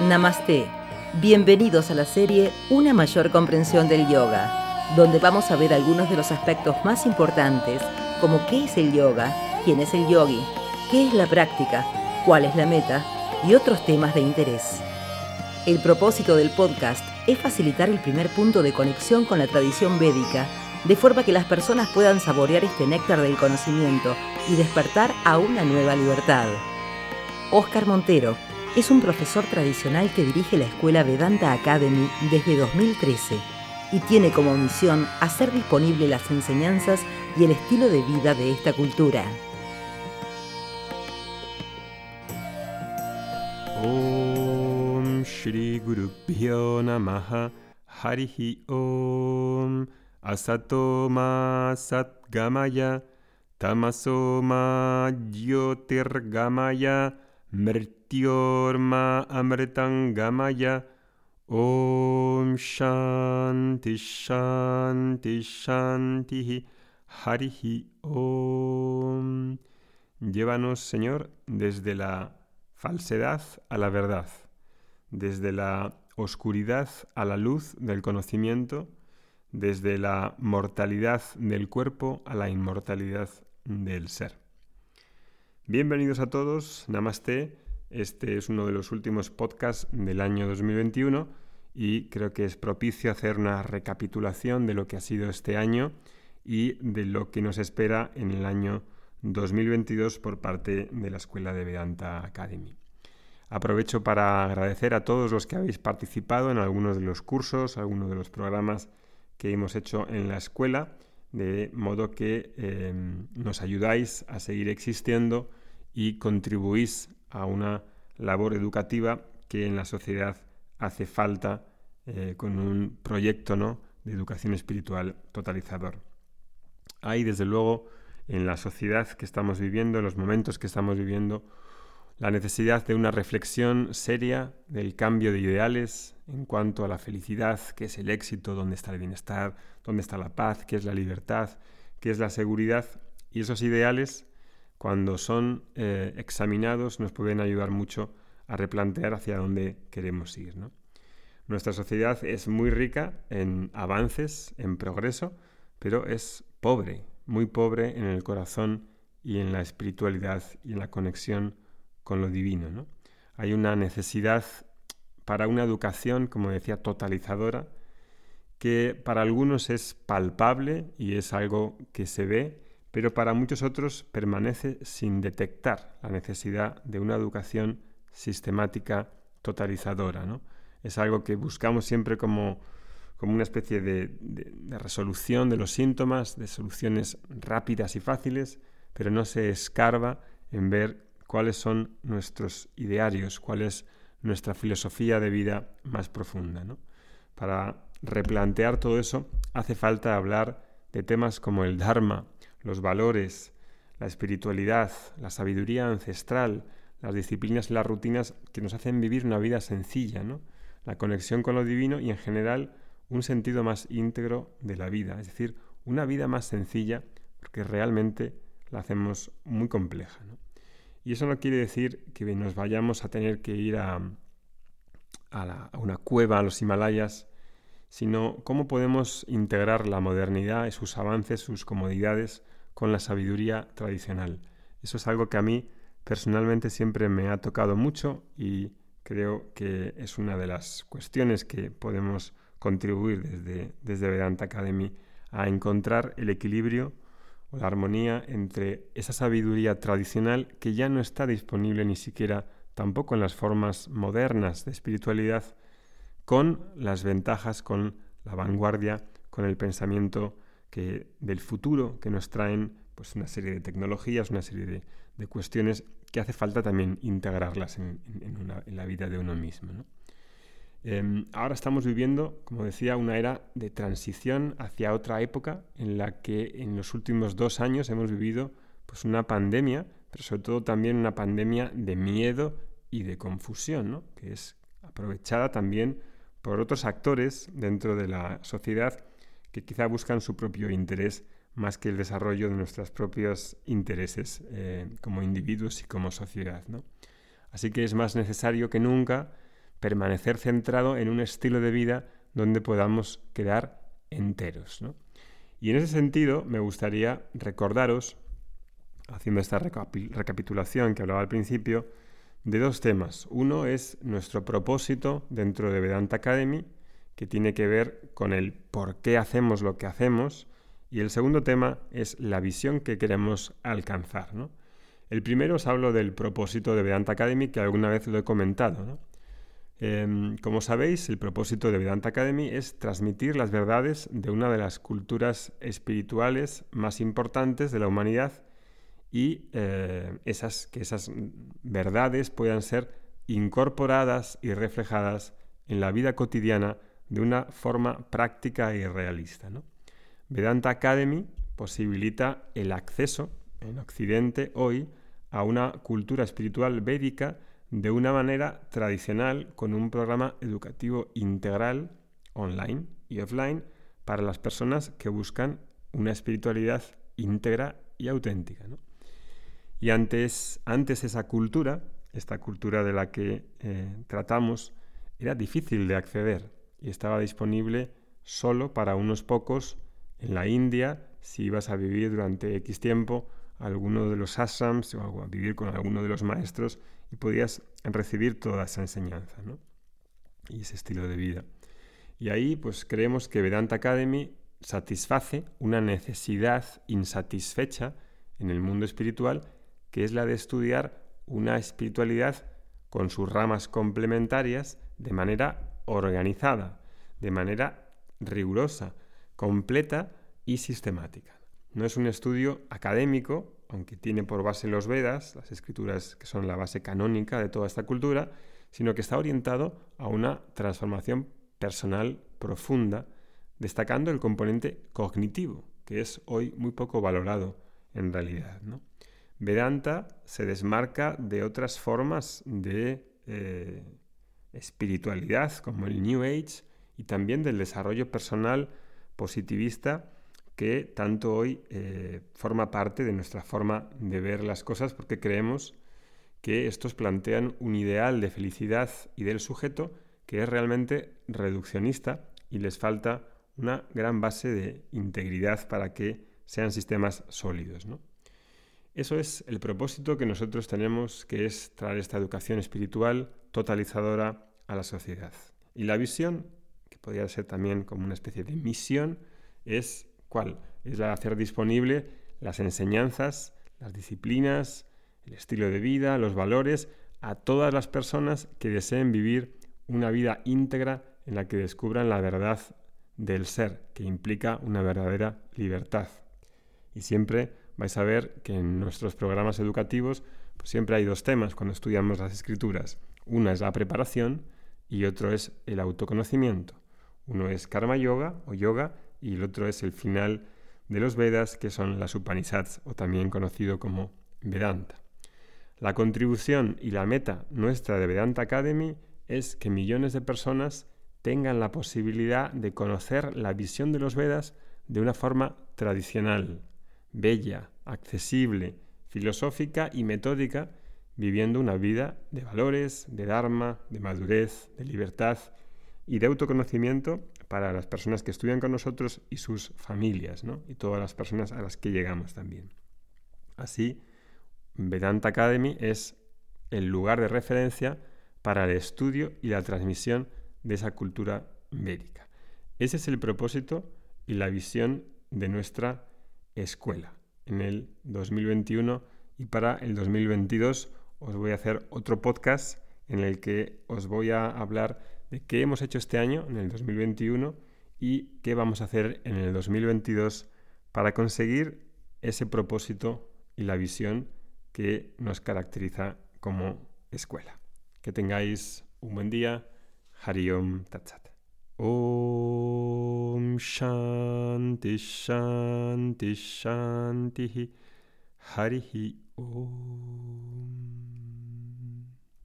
Namaste. Bienvenidos a la serie Una mayor comprensión del yoga, donde vamos a ver algunos de los aspectos más importantes, como qué es el yoga, quién es el yogi, qué es la práctica, cuál es la meta y otros temas de interés. El propósito del podcast es facilitar el primer punto de conexión con la tradición védica, de forma que las personas puedan saborear este néctar del conocimiento y despertar a una nueva libertad. Oscar Montero es un profesor tradicional que dirige la escuela Vedanta Academy desde 2013 y tiene como misión hacer disponible las enseñanzas y el estilo de vida de esta cultura. Om Shri Namaha. Harihi Om. Asato Ma Satgamaya. Tamaso Ma Jyotirgamaya Mrityorma Amritangamaya Om Shanti Shanti Shanti Harihi Om Llévanos, Señor, desde la falsedad a la verdad, desde la oscuridad a la luz del conocimiento, desde la mortalidad del cuerpo a la inmortalidad del ser. Bienvenidos a todos, Namaste. Este es uno de los últimos podcasts del año 2021 y creo que es propicio hacer una recapitulación de lo que ha sido este año y de lo que nos espera en el año 2022 por parte de la Escuela de Vedanta Academy. Aprovecho para agradecer a todos los que habéis participado en algunos de los cursos, algunos de los programas que hemos hecho en la escuela, de modo que em, nos ayudáis a seguir existiendo y contribuís a una labor educativa que en la sociedad hace falta eh, con un proyecto ¿no? de educación espiritual totalizador. Hay, desde luego, en la sociedad que estamos viviendo, en los momentos que estamos viviendo, la necesidad de una reflexión seria del cambio de ideales en cuanto a la felicidad, qué es el éxito, dónde está el bienestar, dónde está la paz, qué es la libertad, qué es la seguridad. Y esos ideales, cuando son eh, examinados, nos pueden ayudar mucho a replantear hacia dónde queremos ir. Nuestra sociedad es muy rica en avances, en progreso, pero es pobre muy pobre en el corazón y en la espiritualidad y en la conexión con lo divino. Hay una necesidad para una educación, como decía, totalizadora, que para algunos es palpable y es algo que se ve, pero para muchos otros permanece sin detectar la necesidad de una educación sistemática totalizadora. ¿no? Es algo que buscamos siempre como como una especie de, resolución de los síntomas, de soluciones rápidas y fáciles, pero no se escarba en ver cuáles son nuestros idearios, cuál es nuestra filosofía de vida más profunda. Para replantear todo eso hace falta hablar de temas como el Dharma, los valores, la espiritualidad, la sabiduría ancestral, las disciplinas y las rutinas que nos hacen vivir una vida sencilla, ¿no? la conexión con lo divino y en general un sentido más íntegro de la vida, es decir, una vida más sencilla, porque realmente la hacemos muy compleja. Y eso no quiere decir que nos vayamos a tener que ir a, a, una cueva, a los Himalayas, sino cómo podemos integrar la modernidad y sus avances, sus comodidades, con la sabiduría tradicional. Eso es algo que a mí personalmente siempre me ha tocado mucho y creo que es una de las cuestiones que podemos contribuir desde, desde Vedanta Academy a encontrar el equilibrio o la armonía entre esa sabiduría tradicional que ya no está disponible ni siquiera tampoco en las formas modernas de espiritualidad, con las ventajas, con la vanguardia, con el pensamiento del futuro que nos traen pues, una serie de tecnologías, una serie de, cuestiones que hace falta también integrarlas en, la vida de uno mismo. Em, ahora estamos viviendo, como decía, una era de transición hacia otra época en la que en los últimos dos años hemos vivido pues, una pandemia, pero sobre todo también una pandemia de miedo y de confusión, que es aprovechada también por otros actores dentro de la sociedad que quizá buscan su propio interés más que el desarrollo de nuestros propios intereses eh, como individuos y como sociedad. Así que es más necesario que nunca permanecer centrado en un estilo de vida donde podamos quedar enteros. Y en ese sentido me gustaría recordaros, haciendo esta recapitulación que hablaba al principio, de dos temas. Uno es nuestro propósito dentro de Vedanta Academy, que tiene que ver con el por qué hacemos lo que hacemos, y el segundo tema es la visión que queremos alcanzar. El primero os hablo del propósito de Vedanta Academy, que alguna vez lo he comentado. Em, como sabéis, el propósito de Vedanta Academy es transmitir las verdades de una de las culturas espirituales más importantes de la humanidad y eh, esas, que esas verdades puedan ser incorporadas y reflejadas en la vida cotidiana de una forma práctica y realista. Vedanta Academy posibilita el acceso en Occidente hoy a una cultura espiritual védica de una manera tradicional con un programa educativo integral online y offline para las personas que buscan una espiritualidad íntegra y auténtica. Y antes, antes esa cultura, esta cultura de la que eh, tratamos, era difícil de acceder y estaba disponible solo para unos pocos en la India si ibas a vivir durante X tiempo alguno de los ashrams o a vivir con alguno de los maestros y podías recibir toda esa enseñanza y ese estilo de vida. Y ahí pues creemos que Vedanta Academy satisface una necesidad insatisfecha en el mundo espiritual que es la de estudiar una espiritualidad con sus ramas complementarias de manera organizada, de manera rigurosa, completa y sistemática. No es un estudio académico, aunque tiene por base los Vedas, las escrituras que son la base canónica de toda esta cultura, sino que está orientado a una transformación personal profunda, destacando el componente cognitivo, que es hoy muy poco valorado en realidad. Vedanta se desmarca de otras formas de eh, espiritualidad, como el New Age, y también del desarrollo personal positivista que tanto hoy eh, forma parte de nuestra forma de ver las cosas porque creemos que estos plantean un ideal de felicidad y del sujeto que es realmente reduccionista y les falta una gran base de integridad para que sean sistemas sólidos. Eso es el propósito que nosotros tenemos, que es traer esta educación espiritual totalizadora a la sociedad. Y la visión, que podría ser también como una especie de misión, es ¿Cuál? Es la de hacer disponible las enseñanzas, las disciplinas, el estilo de vida, los valores a todas las personas que deseen vivir una vida íntegra en la que descubran la verdad del ser, que implica una verdadera libertad. Y siempre vais a ver que en nuestros programas educativos pues siempre hay dos temas cuando estudiamos las escrituras. Una es la preparación y otro es el autoconocimiento. Uno es karma yoga o yoga y el otro es el final de los Vedas, que son las Upanishads, o también conocido como Vedanta. La contribución y la meta nuestra de Vedanta Academy es que millones de personas tengan la posibilidad de conocer la visión de los Vedas de una forma tradicional, bella, accesible, filosófica y metódica, viviendo una vida de valores, de dharma, de madurez, de libertad y de autoconocimiento para las personas que estudian con nosotros y sus familias, ¿no? y todas las personas a las que llegamos también. Así, Vedanta Academy es el lugar de referencia para el estudio y la transmisión de esa cultura médica. Ese es el propósito y la visión de nuestra escuela. En el 2021 y para el 2022 os voy a hacer otro podcast en el que os voy a hablar de qué hemos hecho este año, en el 2021, y qué vamos a hacer en el 2022 para conseguir ese propósito y la visión que nos caracteriza como escuela. Que tengáis un buen día. Hariom Tatsat. Om Shanti Shanti Shanti Harihi Om.